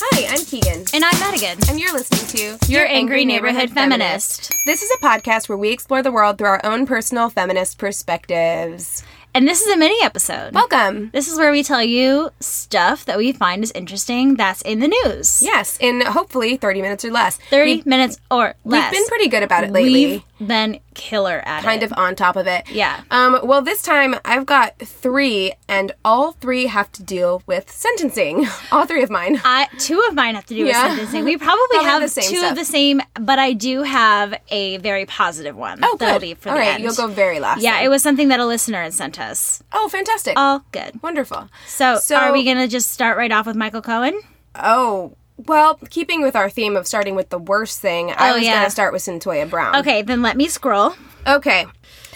Hi, I'm Keegan. And I'm Madigan. And you're listening to Your Angry Neighborhood Feminist. This is a podcast where we explore the world through our own personal feminist perspectives. And this is a mini episode. Welcome. This is where we tell you stuff that we find is interesting that's in the news. Yes, in hopefully 30 minutes or less. 30 We've- minutes or less. We've been pretty good about it lately. We've been killer at kind it. of on top of it. Yeah. Um, well, this time I've got three, and all three have to deal with sentencing. All three of mine. I, two of mine have to do with sentencing. We probably, Probably have the same two stuff. of the same, but I do have a very positive one. Oh, that I'll good. leave for all the right, end. you'll go very last. Yeah, then. it was something that a listener had sent us. Oh, fantastic. All good. Wonderful. So, So- are we going to just start right off with Michael Cohen? Oh, well, keeping with our theme of starting with the worst thing, I Oh, was yeah. going to start with Cyntoia Brown. Okay, then let me scroll. Okay.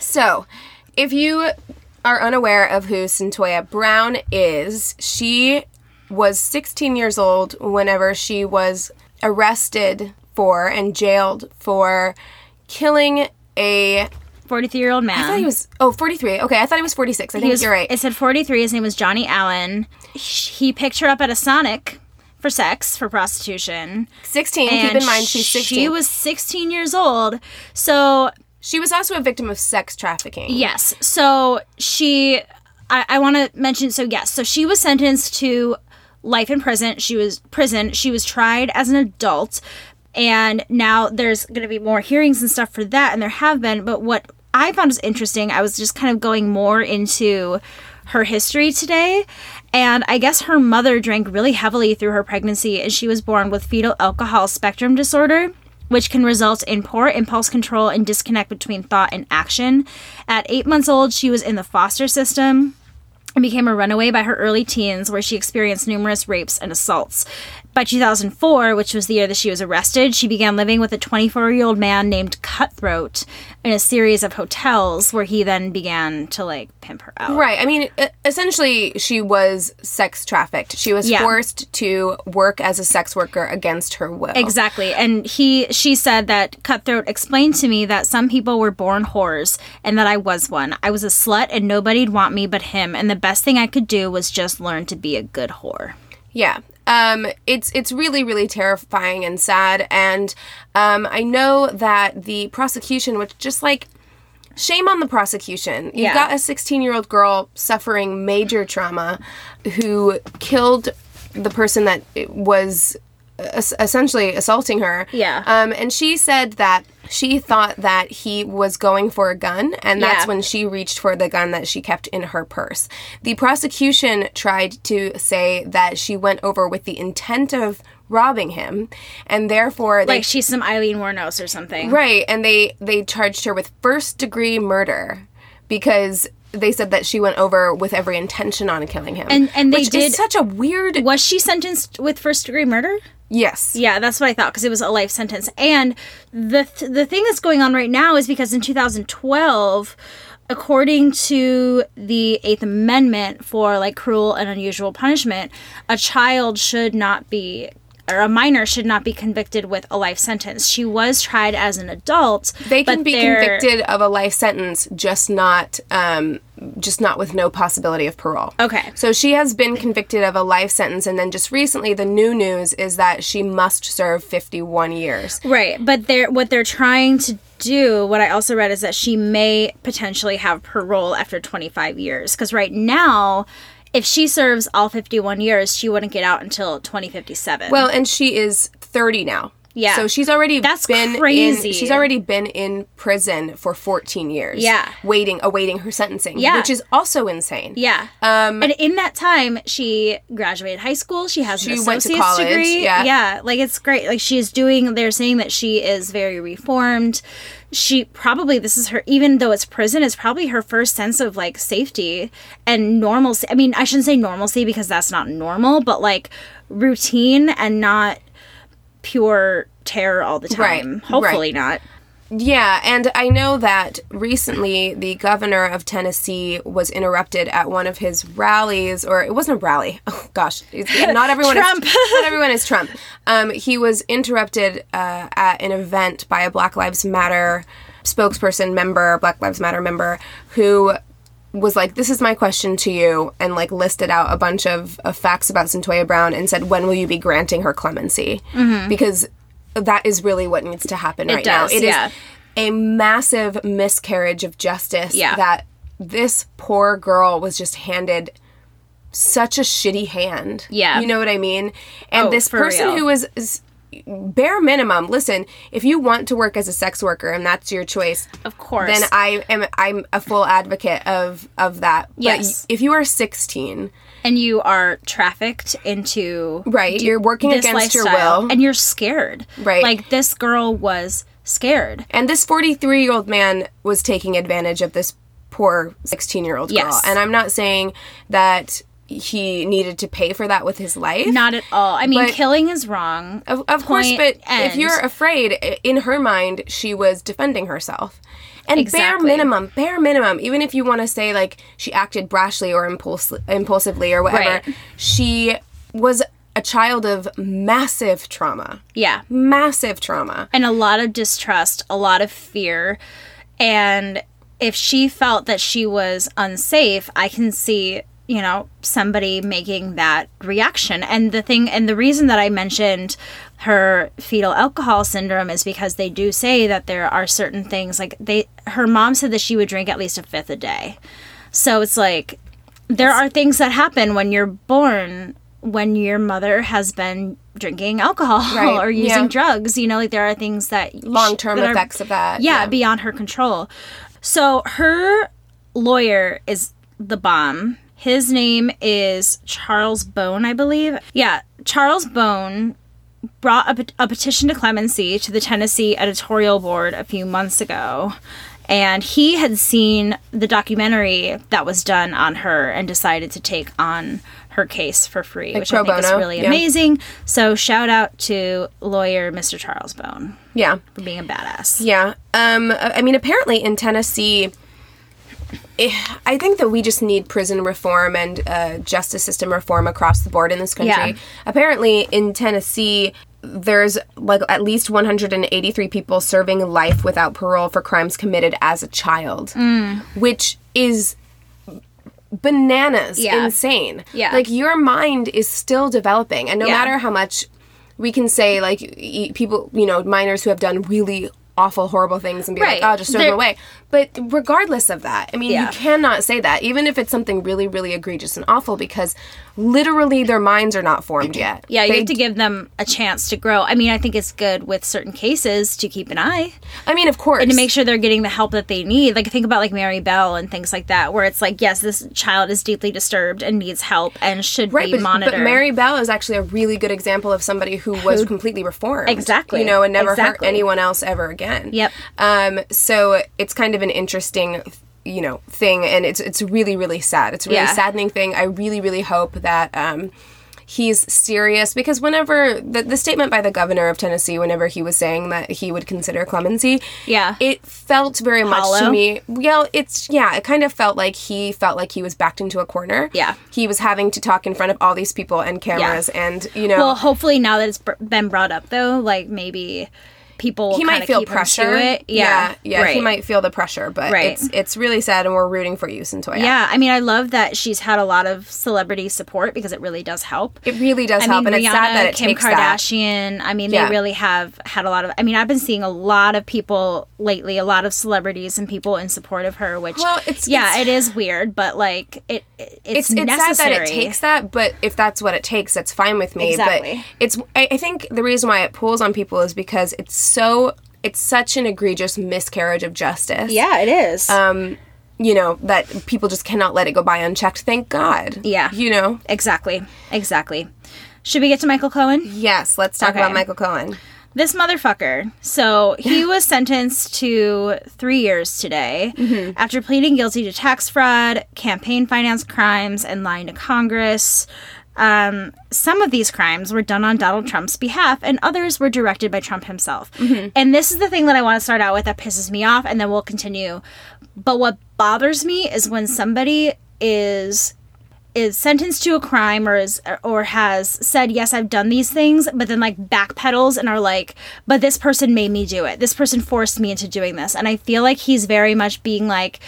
So, if you are unaware of who Cyntoia Brown is, she was 16 years old whenever she was arrested for and jailed for killing a 43 year old man. I thought he was oh 43. Okay, I thought he was 46. I He think was, you're right. It said 43. His name was Johnny Allen. He picked her up at a Sonic for sex, for prostitution. 16. Keep in mind she's 16. She was 16 years old. So, she was also a victim of sex trafficking. yes. So, she, I, I want to mention, so yes. So, she was sentenced to life in prison. She was prison. She was tried as an adult. And now there's going to be more hearings and stuff for that. And there have been. But what I found was interesting, I was just kind of going more into her history today. And I guess her mother drank really heavily through her pregnancy, and she was born with fetal alcohol spectrum disorder, which can result in poor impulse control and disconnect between thought and action. At eight months old, she was in the foster system and became a runaway by her early teens, where she experienced numerous rapes and assaults. By 2004, which was the year that she was arrested, she began living with a 24 year old man named Cutthroat in a series of hotels where he then began to like pimp her out. Right. I mean, essentially, she was sex trafficked. She was Yeah. forced to work as a sex worker against her will. Exactly. And he she said that Cutthroat explained to me that some people were born whores and that I was one. I was a slut and nobody'd want me but him and the best thing I could do was just learn to be a good whore. Yeah. Um, it's it's really really terrifying and sad, and um, I know that the prosecution, which just like shame on the prosecution, you've Yeah. got a 16 year old girl suffering major trauma, who killed the person that was essentially assaulting her. Yeah. Um, and she said that she thought that he was going for a gun, and that's Yeah. when she reached for the gun that she kept in her purse. The prosecution tried to say that she went over with the intent of robbing him, and therefore they Like she's some Aileen Wuornos or something. right, and they they charged her with first degree murder because they said that she went over with every intention on killing him. And- and they did- such a weird. Was she sentenced with first degree murder? Yes. Yeah, that's what I thought because it was a life sentence. And the th- the thing that's going on right now is because in 2012, according to the Eighth Amendment for like cruel and unusual punishment, a child should not be or a minor should not be convicted with a life sentence. She was tried as an adult. They can be convicted of a life sentence, just not, um, just not with no possibility of parole. Okay. So she has been convicted of a life sentence, and then just recently, the new news is that she must serve fifty-one years. Right, but they're what they're trying to do. What I also read is that she may potentially have parole after 25 years because right now, if she serves all 51 years, she wouldn't get out until 2057. Well, and she is thirty now. Yeah. So she's already That's been crazy. In, she's already been in prison for 14 years. Yeah. Waiting, awaiting her sentencing. Yeah. Which is also insane. yeah. Um, and in that time, she graduated high school. She has an She to associate's college, degree. yeah. yeah, like it's great. Like she's doing. They're saying that she is very reformed. She probably this is her. Even though it's prison, it's probably her first sense of like safety and normalcy. I mean, I shouldn't say normalcy because that's not normal, but like routine and not pure terror all the time. Right. Hopefully not. Yeah, and I know that recently the governor of Tennessee was interrupted at one of his rallies, or it wasn't a rally. Oh gosh, not everyone Trump. is not everyone is Trump. Um, he was interrupted uh, at an event by a Black Lives Matter spokesperson member, Black Lives Matter member, who was like, "This is my question to you," and like listed out a bunch of, of facts about Cyntoia Brown and said, "When will you be granting her clemency?" Mm-hmm. Because that is really what needs to happen right now. does, It is yeah. a massive miscarriage of justice Yeah. that this poor girl was just handed such a shitty hand. Yeah. You know what I mean? And Oh, this person real. who was is bare minimum, listen, if you want to work as a sex worker and that's your choice, Of course. then I am I'm a full advocate of of that. Yes. But if you are 16, and you are trafficked into Right, you're working against your will. and you're scared Right. like this girl was scared And this 43 year old man was taking advantage of this poor 16 year old girl. Yes. And I'm not saying that he needed to pay for that with his life. not at all i mean But- killing is wrong Of, of course, but if you're afraid, in her mind, she was defending herself. And bare minimum, bare minimum, even if you want to say like she acted brashly or impuls- impulsively or whatever, Right. she was a child of massive trauma. yeah Massive trauma. and a lot of distrust a lot of fear and if she felt that she was unsafe i can see you know somebody making that reaction and the thing and the reason that i mentioned her fetal alcohol syndrome is because they do say that there are certain things like they her mom said that she would drink at least a fifth a day so it's like there are things that happen when you're born when your mother has been drinking alcohol Right, or using yeah. drugs you know like there are things that Long-term that are- effects of that, yeah, yeah. beyond her control so her lawyer is the bomb his name is charles bone i believe yeah charles bone brought a, a petition to clemency to the tennessee editorial board a few months ago and he had seen the documentary that was done on her and decided to take on her case for free which i think is really yeah. amazing so shout out to lawyer mr charles bone Yeah. for being a badass Yeah. Um, I mean, apparently in Tennessee, I think that we just need prison reform and uh, justice system reform across the board in this country. Yeah. Apparently in Tennessee, there's like at least 183 people serving life without parole for crimes committed as a child, Mm. which is bananas Yeah. insane Yeah. like your mind is still developing and no Yeah. matter how much we can say like people you know minors who have done really awful horrible things and be Right. like oh just throw them away but regardless of that i mean Yeah. you cannot say that even if it's something really really egregious and awful because literally their minds are not formed yet Yeah, you They- have to give them a chance to grow. I mean, I think it's good with certain cases to keep an eye i mean of course and to make sure they're getting the help that they need. Like think about like Mary Bell and things like that, where it's like, yes, this child is deeply disturbed and needs help and should Right, be but, monitored. but Mary Bell is actually a really good example of somebody who was completely reformed. Exactly. You know, and never Exactly. hurt anyone else ever again. Yep. Um, so it's kind of an interesting you know thing and it's it's really really sad it's a really Yeah. saddening thing i really really hope that um he's serious because whenever the, the statement by the governor of tennessee whenever he was saying that he would consider clemency Yeah. it felt very much to me well it's yeah it kind of felt like he felt like he was backed into a corner Yeah. he was having to talk in front of all these people and cameras and you know Well, hopefully now that it's br- been brought up, though, like maybe people he might feel pressure. it. Yeah, yeah, yeah, he might feel the pressure, but Right. it's it's really sad, and we're rooting for you, Cyntoia. Yeah, I mean, I love that she's had a lot of celebrity support because it really does help. it really does I help, mean, and Rihanna, it's sad that it Kim takes that. Kardashian. I mean, Yeah. they really have had a lot of. I mean, I've been seeing a lot of people lately, a lot of celebrities and people in support of her. Which, Well, it's- yeah, it's- it is weird, but like it, it It's it's, it's sad that it takes that, but if that's what it takes, that's fine with me. Exactly. But it's I, I think the reason why it pulls on people is because it's so it's such an egregious miscarriage of justice. Yeah, it is. Um, you know that people just cannot let it go by unchecked. Thank God. Yeah. You know. exactly, exactly. Should we get to Michael Cohen? Yes. Let's talk Okay. about Michael Cohen. This motherfucker. So he was sentenced to three years today Mm-hmm. after pleading guilty to tax fraud, campaign finance crimes, and lying to Congress. Um, some of these crimes were done on Donald Trump's behalf, and others were directed by Trump himself. Mm-hmm. And this is the thing that I want to start out with that pisses me off, and then we'll continue. But what bothers me is when somebody is is sentenced to a crime or is or has said yes I've done these things but then like backpedals and are like but this person made me do it this person forced me into doing this and I feel like he's very much being like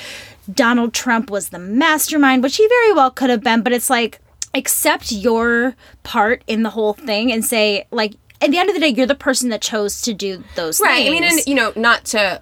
Donald Trump was the mastermind which he very well could have been but it's like accept your part in the whole thing and say like at the end of the day you're the person that chose to do those Right. things Right. I mean, and you know, not to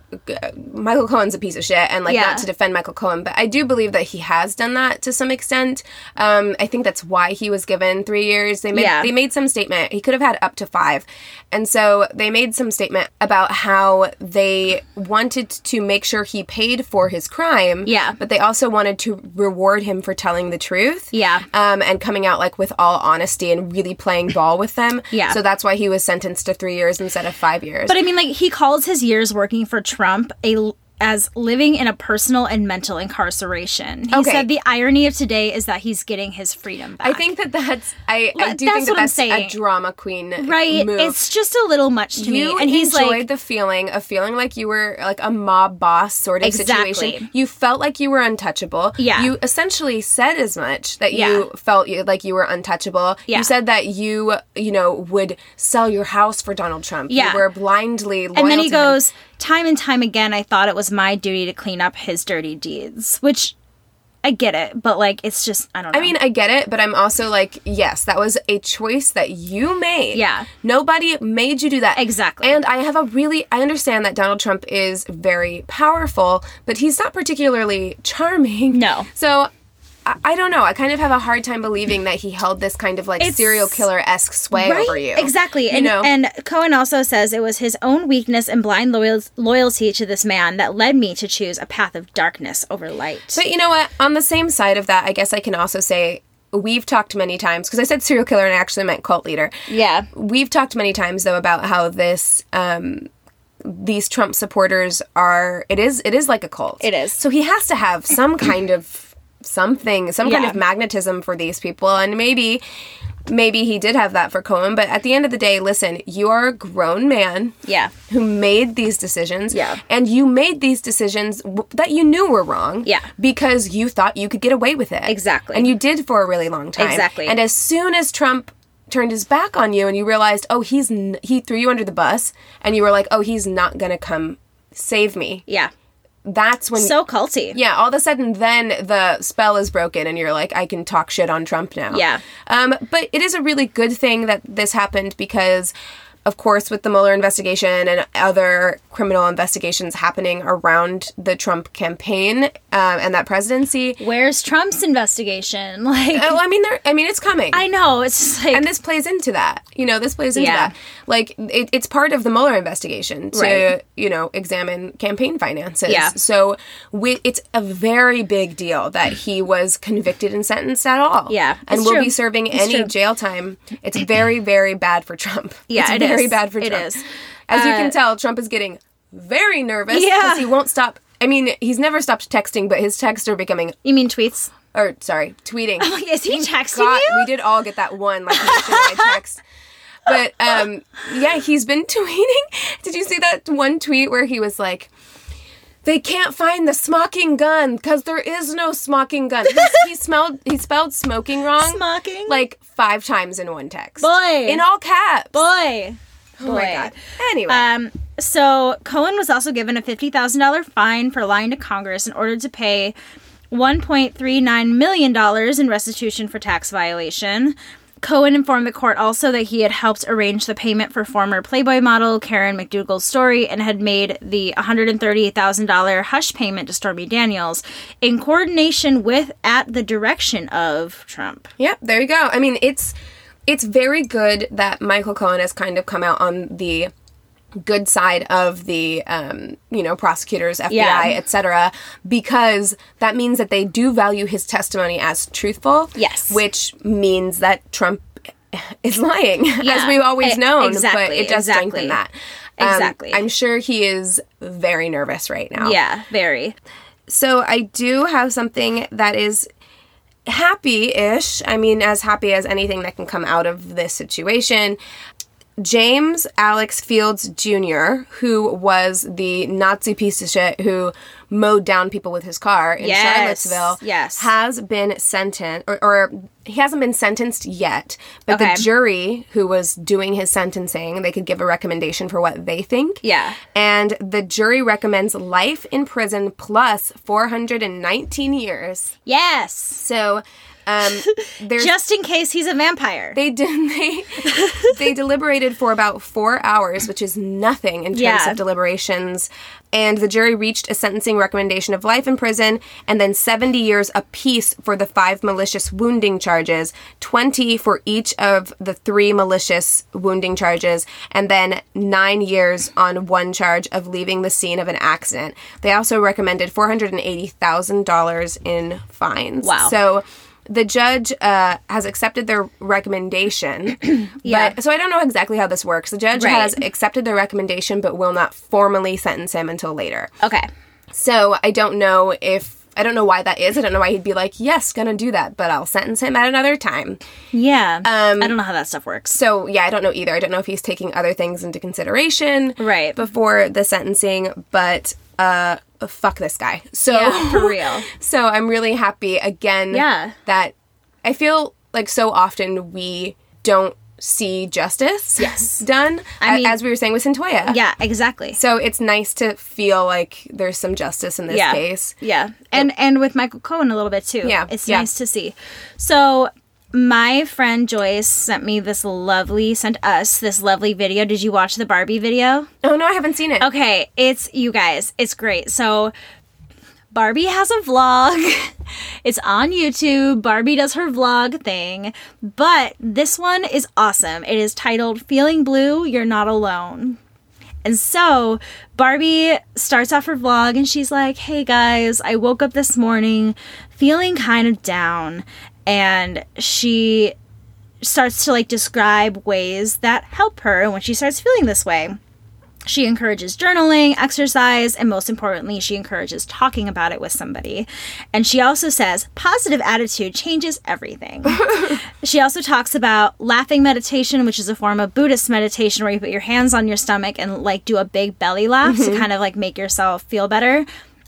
Michael Cohen's a piece of shit, and like Yeah. not to defend Michael Cohen, but I do believe that he has done that to some extent. Um, I think that's why he was given three years. They made Yeah. they made some statement. He could have had up to five, and so they made some statement about how they wanted to make sure he paid for his crime. Yeah. But they also wanted to reward him for telling the truth. Yeah. Um, and coming out like with all honesty and really playing ball with them. Yeah. So that's why he was sentenced to three years instead of five years. But I mean, like he calls his years working for Trump a as living in a personal and mental incarceration. He Okay. said the irony of today is that he's getting his freedom back. I think that that's I, I do that's think that what I'm that's a drama queen right. move. It's just a little much to you me. And he's enjoyed like, the feeling of feeling like you were like a mob boss sort of Exactly. situation. You felt like you were untouchable. Yeah. You essentially said as much that Yeah. you felt you, like you were untouchable. Yeah. You said that you you know would sell your house for Donald Trump. Yeah. You were blindly loyal and then he to him. Time and time again, I thought it was my duty to clean up his dirty deeds, which I get it, but like it's just I don't know. I mean, I get it, but I'm also like, yes, that was a choice that you made. Yeah. Nobody made you do that. Exactly. And I have a really, I understand that Donald Trump is very powerful, but he's not particularly charming. No. So. I, I don't know. I kind of have a hard time believing that he held this kind of like It's- serial killer esque sway over you. Exactly. You and know? and Cohen also says it was his own weakness and blind loyal- loyalty to this man that led me to choose a path of darkness over light. But you know what? On the same side of that, I guess I can also say we've talked many times because I said serial killer and I actually meant cult leader. yeah. We've talked many times though about how this um these Trump supporters are it is it is like a cult. It is. So he has to have some kind of something, some kind of magnetism for these people and maybe maybe he did have that for Cohen, but at the end of the day, listen, you are a grown man Yeah. who made these decisions. Yeah. And you made these decisions w- that you knew were wrong. Yeah. Because you thought you could get away with it. Exactly. And you did for a really long time. Exactly. And as soon as Trump turned his back on you and you realized, oh, he's n- he threw you under the bus, and you were like, oh, he's not gonna come save me. Yeah. That's when. So culty. yeah, all of a sudden, then the spell is broken, and you're like, I can talk shit on Trump now. Yeah. Um, but it is a really good thing that this happened because, of course, with the Mueller investigation and other criminal investigations happening around the Trump campaign um, and that presidency. Where's Trump's investigation? Like Oh, I mean, there. I mean, it's coming. I know, it's just like and this plays into that. You know, this plays into Yeah. that. Like, it, it's part of the Mueller investigation to, Right. you know, examine campaign finances. Yeah. So we, it's a very big deal that he was convicted and sentenced at all. Yeah, And will be serving It's any true. jail time. It's very, very bad for Trump. Yeah, it's it very bad for Trump. is. As you Uh, can tell, Trump is getting very nervous Yeah. because he won't stop I mean, he's never stopped texting, but his texts are becoming, You mean tweets? or sorry, tweeting. like, is he texting God, you? We did all get that one like text. But um, yeah, he's been tweeting. Did you see that one tweet where he was like, "They can't find the smoking gun because there is no smoking gun." He, he smelled he spelled smoking wrong, Smoking? like five times in one text, Boy. in all caps. Boy. oh my god. Anyway, Um, so Cohen was also given a fifty thousand dollar fine for lying to Congress in order to pay one point three nine million dollars in restitution for tax violation. Cohen informed the court also that he had helped arrange the payment for former Playboy model Karen McDougal's story and had made the $138,000 hush payment to Stormy Daniels in coordination with, at the direction of Trump. Yep, there you go. I mean, it's it's very good that Michael Cohen has kind of come out on the good side of the um, you know prosecutors, FBI, Yeah. etc. Because that means that they do value his testimony as truthful. Yes. which means that Trump is lying, as we've always E- known. but exactly, it does exactly. strengthen that. Um, Exactly. I'm sure he is very nervous right now. Yeah, very. So I do have something that is happy ish. I mean, as happy as anything that can come out of this situation. James Alex Fields Jr., who was the Nazi piece of shit who mowed down people with his car in Yes, Charlottesville, yes. has been sentenced, or, or he hasn't been sentenced yet, but Okay. the jury who was doing his sentencing, they could give a recommendation for what they think. Yeah. And the jury recommends life in prison plus 419 years. Yes. So, um, Just in case he's a vampire. they did they they deliberated for about four hours, which is nothing in terms Yeah. of deliberations. And the jury reached a sentencing recommendation of life in prison and then 70 years apiece for the five malicious wounding charges, 20 for each of the three malicious wounding charges, and then nine years on one charge of leaving the scene of an accident. They also recommended $480,000 in fines. Wow. So the judge uh, has accepted their recommendation. Yeah. But, so I don't know exactly how this works. The judge Right. has accepted their recommendation, but will not formally sentence him until later. Okay. So I don't know if. I don't know why that is. I don't know why he'd be like, yes, gonna do that, but I'll sentence him at another time. Yeah. Um, I don't know how that stuff works. So yeah, I don't know either. I don't know if he's taking other things into consideration Right. before the sentencing, but uh fuck this guy. So Yeah, for real. so I'm really happy again Yeah. that I feel like so often we don't see justice Yes. done I mean- as we were saying with Cyntoia. Yeah, exactly. So it's nice to feel like there's some justice in this yeah. case. Yeah. And and with Michael Cohen a little bit too. Yeah, It's yeah. nice to see. So my friend Joyce sent me this lovely sent us this lovely video. Did you watch the Barbie video? Oh no, I haven't seen it. Okay, it's you guys. It's great. So Barbie has a vlog. It's on YouTube. Barbie does her vlog thing. But this one is awesome. It is titled Feeling Blue, You're Not Alone. And so Barbie starts off her vlog and she's like, Hey guys, I woke up this morning feeling kind of down. And she starts to like describe ways that help her when she starts feeling this way. She encourages journaling, exercise, and most importantly, she encourages talking about it with somebody. And she also says positive attitude changes everything. she also talks about laughing meditation, which is a form of Buddhist meditation where you put your hands on your stomach and like do a big belly laugh to mm-hmm. kind of like make yourself feel better.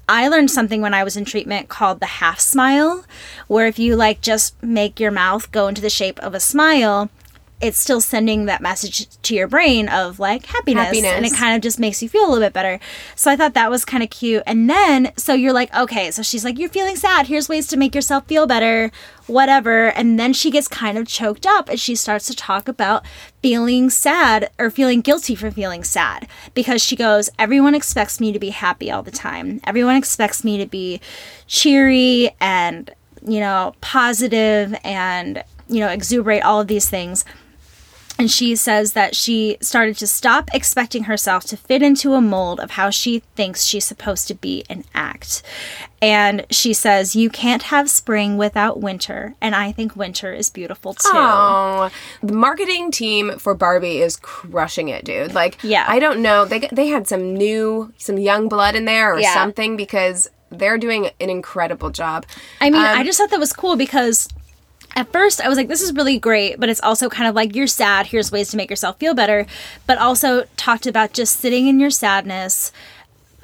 I learned something when I was in treatment called the half smile, where if you like just make your mouth go into the shape of a smile, it's still sending that message to your brain of like happiness, and it kind of just makes you feel a little bit better. So I thought that was kind of cute. And then so you're like, okay, so she's like, you're feeling sad. Here's ways to make yourself feel better, whatever. And then she gets kind of choked up and she starts to talk about feeling sad or feeling guilty for feeling sad because she goes, everyone expects me to be happy all the time. Everyone expects me to be cheery and you know positive and you know exuberate all of these things And she says that she started to stop expecting herself to fit into a mold of how she thinks she's supposed to be and act. And she says, You can't have spring without winter. And I think winter is beautiful too. Oh, the marketing team for Barbie is crushing it, dude. Like, Yeah. I don't know. They they had some new, some young blood in there or Yeah. something because they're doing an incredible job. I mean, Um, I just thought that was cool because at first I was like, this is really great, but it's also kind of like, you're sad, here's ways to make yourself feel better. But also talked about just sitting in your sadness,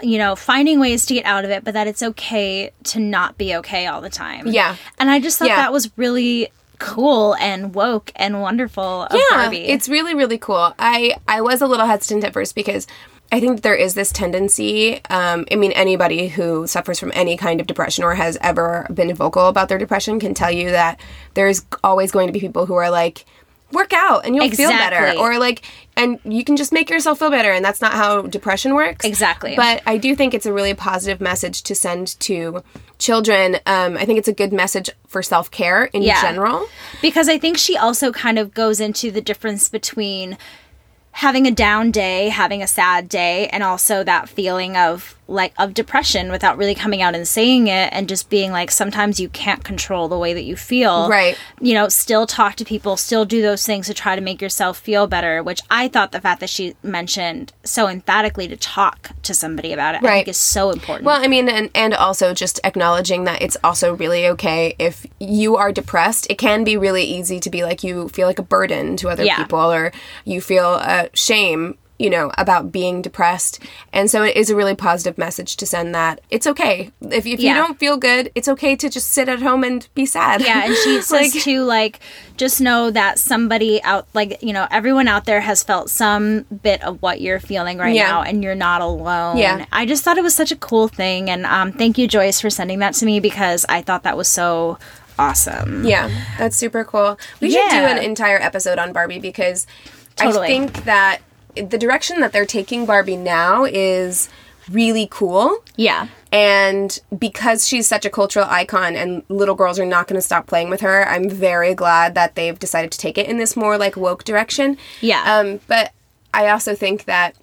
you know, finding ways to get out of it, but that it's okay to not be okay all the time. Yeah. And I just thought Yeah. that was really cool and woke and wonderful of yeah, Barbie. it's really really cool. I I was a little hesitant at first because I think there is this tendency. Um, I mean, anybody who suffers from any kind of depression or has ever been vocal about their depression can tell you that there's always going to be people who are like, work out and you'll feel better, or like, and you can just make yourself feel better, and that's not how depression works. Exactly. But I do think it's a really positive message to send to children. Um, I think it's a good message for self care in Yeah. general. because I think she also kind of goes into the difference between having a down day, having a sad day, and also that feeling of like of depression without really coming out and saying it and just being like sometimes you can't control the way that you feel. Right. You know, still talk to people, still do those things to try to make yourself feel better, which I thought the fact that she mentioned so emphatically to talk to somebody about it I think is so important. Well, I mean, and, and also just acknowledging that it's also really okay if you are depressed. It can be really easy to be like you feel like a burden to other Yeah. people or you feel uh, shame, you know, about being depressed. And so it is a really positive message to send that it's okay. If, if Yeah. you don't feel good, it's okay to just sit at home and be sad. Yeah, and she says Like- too, like, just know that somebody out, like, you know, everyone out there has felt some bit of what you're feeling right Yeah. now, and you're not alone. Yeah. I just thought it was such a cool thing, and um, thank you, Joyce, for sending that to me because I thought that was so awesome. Yeah, that's super cool. We should do an entire episode on Barbie because Totally. I think that the direction that they're taking Barbie now is really cool. Yeah. And because she's such a cultural icon and little girls are not going to stop playing with her, I'm very glad that they've decided to take it in this more like woke direction. Yeah. Um, but I also think that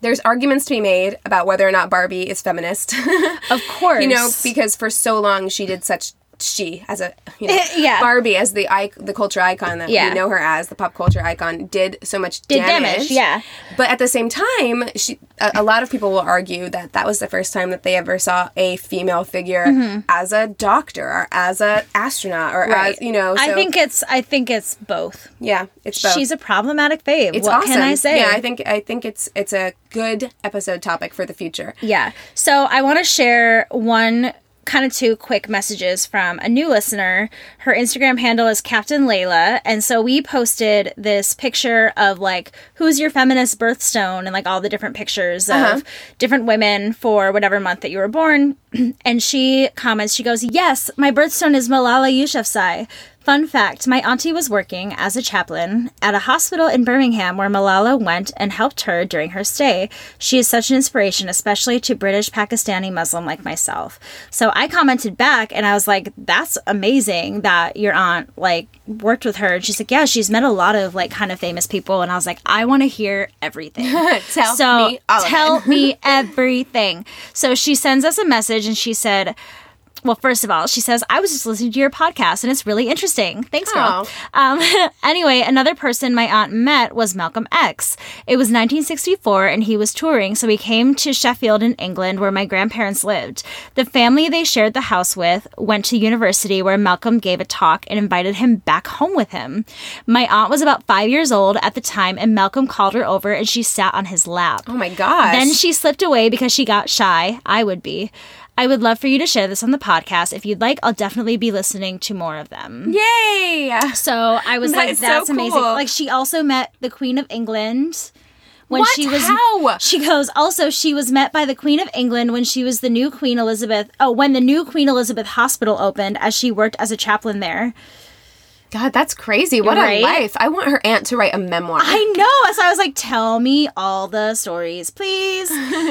there's arguments to be made about whether or not Barbie is feminist. Of course. you know, because for so long she did such she as a you know Yeah. Barbie as the ic- the culture icon that Yeah. we know her as the pop culture icon did so much Did damage. damage, yeah. But at the same time, she a, a lot of people will argue that that was the first time that they ever saw a female figure mm-hmm. as a doctor or as a astronaut or as you know. So, I think it's, I think it's both. yeah, it's both. She's a problematic babe. it's what awesome. can I say? Yeah, I think I think it's it's a good episode topic for the future. Yeah. So I want to share one kind of two quick messages from a new listener. Her Instagram handle is Captain Layla. And so we posted this picture of like, who's your feminist birthstone and like all the different pictures of uh-huh. different women for whatever month that you were born. and she comments, she goes, Yes, my birthstone is Malala Yousafzai. Fun fact my auntie was working as a chaplain at a hospital in Birmingham where Malala went and helped her during her stay. She is such an inspiration, especially to British Pakistani Muslim like myself. So I commented back and I was like, that's amazing that your aunt like worked with her. And she's like, yeah, she's met a lot of like kind of famous people. And I was like, I want to hear everything. Tell so me tell me everything. So she sends us a message and she said, well, first of all, she says, I was just listening to your podcast and it's really interesting. Thanks, girl. Um, anyway, another person my aunt met was Malcolm X. It was 1964 and he was touring, so he came to Sheffield in England where my grandparents lived. The family they shared the house with went to university where Malcolm gave a talk and invited him back home with him. My aunt was about five years old at the time and Malcolm called her over and she sat on his lap. Oh my gosh! Then she slipped away because she got shy. I would be. I would love for you to share this on the podcast. If you'd like, I'll definitely be listening to more of them. Yay! So I was That like, is so that's amazing. cool. Like she also met the Queen of England when What? she was How? She goes, also she was met by the Queen of England when she was the new Queen Elizabeth oh, when the new Queen Elizabeth Hospital opened as she worked as a chaplain there. God, that's crazy. What Right? a life. I want her aunt to write a memoir. I know. So I was like, tell me all the stories, please.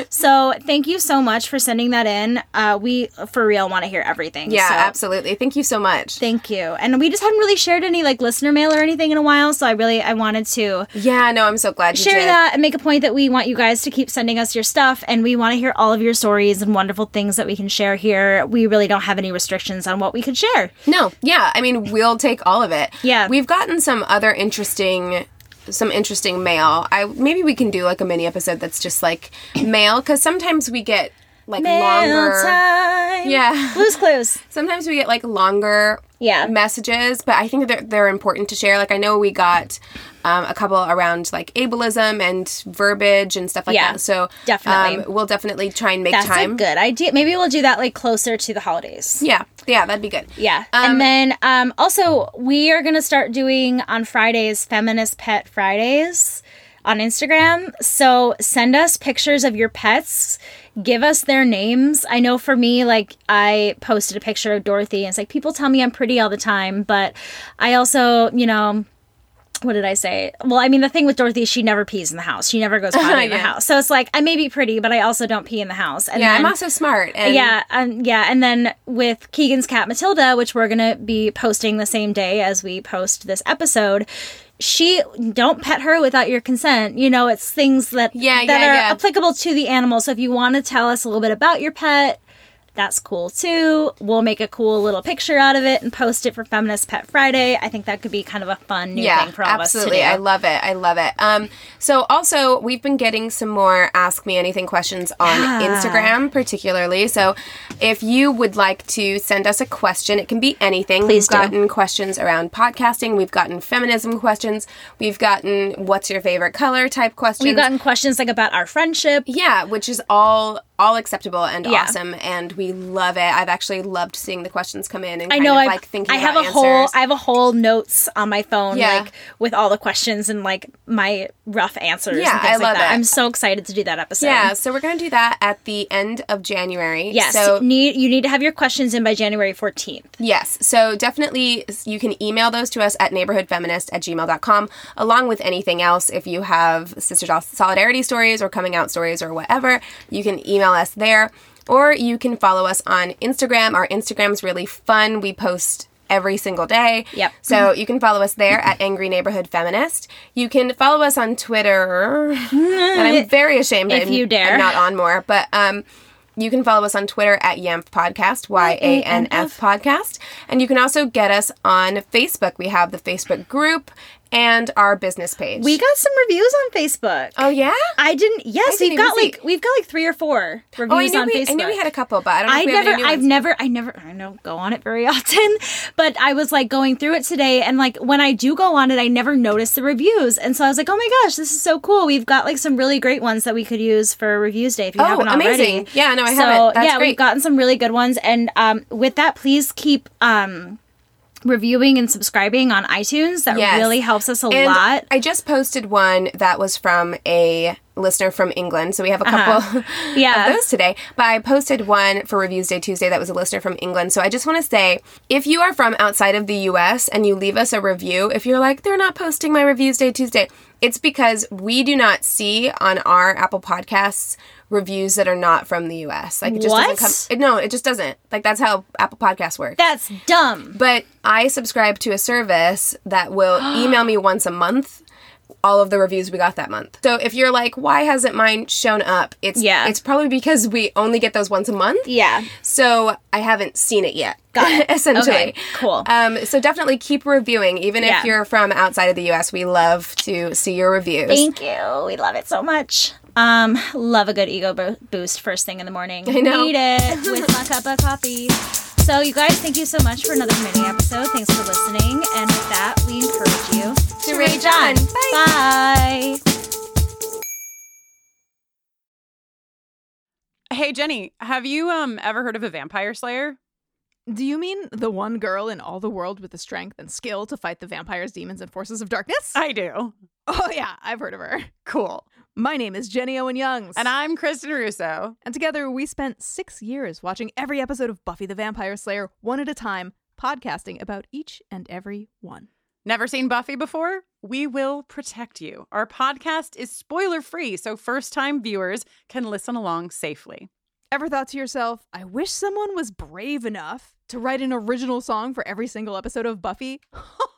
so thank you so much for sending that in. Uh, we, for real, want to hear everything. yeah, so absolutely. Thank you so much. Thank you. And we just hadn't really shared any like listener mail or anything in a while. So I really, I wanted to yeah, no, I'm so glad you share did. that and make a point that we want you guys to keep sending us your stuff and we want to hear all of your stories and wonderful things that we can share here. We really don't have any restrictions on what we could share. No, yeah. I mean, we'll take all of it. Yeah. We've gotten some other interesting some interesting mail. I maybe we can do like a mini episode that's just like mail cuz sometimes we get like longer time. Yeah. Blues Clues. Sometimes we get like longer Yeah. messages, but I think they're, they're important to share. Like I know we got um, a couple around like ableism and verbiage and stuff like Yeah, that. So definitely. um, we'll definitely try and make That's time. a good idea. Maybe we'll do that like closer to the holidays. Yeah, yeah, that'd be good. Yeah. Um, and then um, also, we are going to start doing on Fridays Feminist Pet Fridays on Instagram. So send us pictures of your pets. Give us their names. I know for me, like, I posted a picture of Dorothy, and it's like people tell me I'm pretty all the time, but I also, you know, what did I say? Well, I mean, the thing with Dorothy is she never pees in the house. She never goes potty in the house. So it's like I may be pretty, but I also don't pee in the house. And Yeah, then, I'm also smart. And yeah, um, yeah, and then with Keegan's cat Matilda, which we're gonna be posting the same day as we post this episode. She don't pet her without your consent. You know, it's things that Yeah, that yeah, are yeah. applicable to the animal. So if you want to tell us a little bit about your pet, that's cool too. We'll make a cool little picture out of it and post it for Feminist Pet Friday. I think that could be kind of a fun new yeah, thing for all absolutely. of us Absolutely. I love it. I love it. Um, so also we've been getting some more Ask Me Anything questions on Yeah. Instagram, particularly. So if you would like to send us a question, it can be anything. Please we've do. gotten questions around podcasting. We've gotten feminism questions. We've gotten what's your favorite color type questions. We've gotten questions like about our friendship. Yeah, which is all all acceptable and Yeah. awesome, and we love it. I've actually loved seeing the questions come in and I know of I've, like thinking I have a whole i have a whole notes on my phone Yeah. like with all the questions and like my rough answers Yeah, and things I like love that. it. I'm so excited to do that episode. yeah, so we're gonna do that at the end of January. Yes. So need you need to have your questions in by January 14th. Yes. So definitely you can email those to us at neighborhoodfeminist at gmail.com along with anything else. If you have Sister Sol- Solidarity stories or coming out stories or whatever, you can email us there. Or you can follow us on Instagram. Our Instagram's really fun. We post every single day. Yep. So you can follow us there at Angry Neighborhood Feminist. You can follow us on Twitter. and I'm very ashamed If I'm, you dare. I'm not on more. But um you can follow us on Twitter at Yamf Podcast, Y A N F Podcast. And you can also get us on Facebook. We have the Facebook group and our business page. We got some reviews on Facebook. Oh yeah? I didn't. Yes, didn't we've got even see. like we've got like three or four reviews Oh, I on we, Facebook. I knew we had a couple, but I don't know I if we have never, any new I've never, I never, I don't go on it very often, but I was like going through it today, and like when I do go on it, I never notice the reviews, and so I was like, oh my gosh, this is so cool. We've got like some really great ones that we could use for reviews day if you Oh, haven't amazing. already. Yeah, no, I so, haven't. That's yeah, great. we've gotten some really good ones, and um, with that, please keep um reviewing and subscribing on iTunes. That Yes. really helps us a And lot. I just posted one that was from a listener from England. So we have a couple Uh-huh. Yeah. of those today. But I posted one for Reviews Day Tuesday that was a listener from England. So I just want to say if you are from outside of the US and you leave us a review, if you're like, they're not posting my Reviews Day Tuesday, it's because we do not see on our Apple Podcasts reviews that are not from the US. Like it just What? doesn't come. No, it just doesn't. Like that's how Apple Podcasts work. That's dumb. But I subscribe to a service that will email me once a month all of the reviews we got that month. So if you're like, why hasn't mine shown up? It's Yeah. it's probably because we only get those once a month. Yeah. So I haven't seen it yet. Got it. essentially. Okay, cool. Um, so definitely keep reviewing, even Yeah. if you're from outside of the US. We love to see your reviews. Thank you. We love it so much. Um, love a good ego bo- boost first thing in the morning. I know. Need it with my cup of coffee. So, you guys, thank you so much for another mini episode. Thanks for listening. And with that, we encourage you To rage on. Bye. Bye. Hey Jenny, have you um ever heard of a vampire slayer? Do you mean the one girl in all the world with the strength and skill to fight the vampires, demons, and forces of darkness? I do. oh, yeah, I've heard of her. Cool. My name is Jenny Owen Youngs. And I'm Kristen Russo. And together we spent six years watching every episode of Buffy the Vampire Slayer one at a time, podcasting about each and every one. Never seen Buffy before? We will protect you. Our podcast is spoiler free, so first time viewers can listen along safely. Ever thought to yourself, I wish someone was brave enough to write an original song for every single episode of Buffy?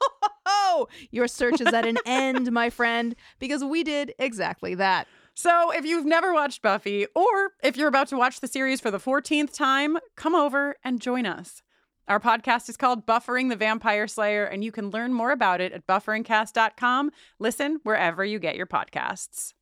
Your search is at an end, my friend, because we did exactly that. So, if you've never watched Buffy, or if you're about to watch the series for the 14th time, come over and join us. Our podcast is called Buffering the Vampire Slayer, and you can learn more about it at bufferingcast.com. Listen wherever you get your podcasts.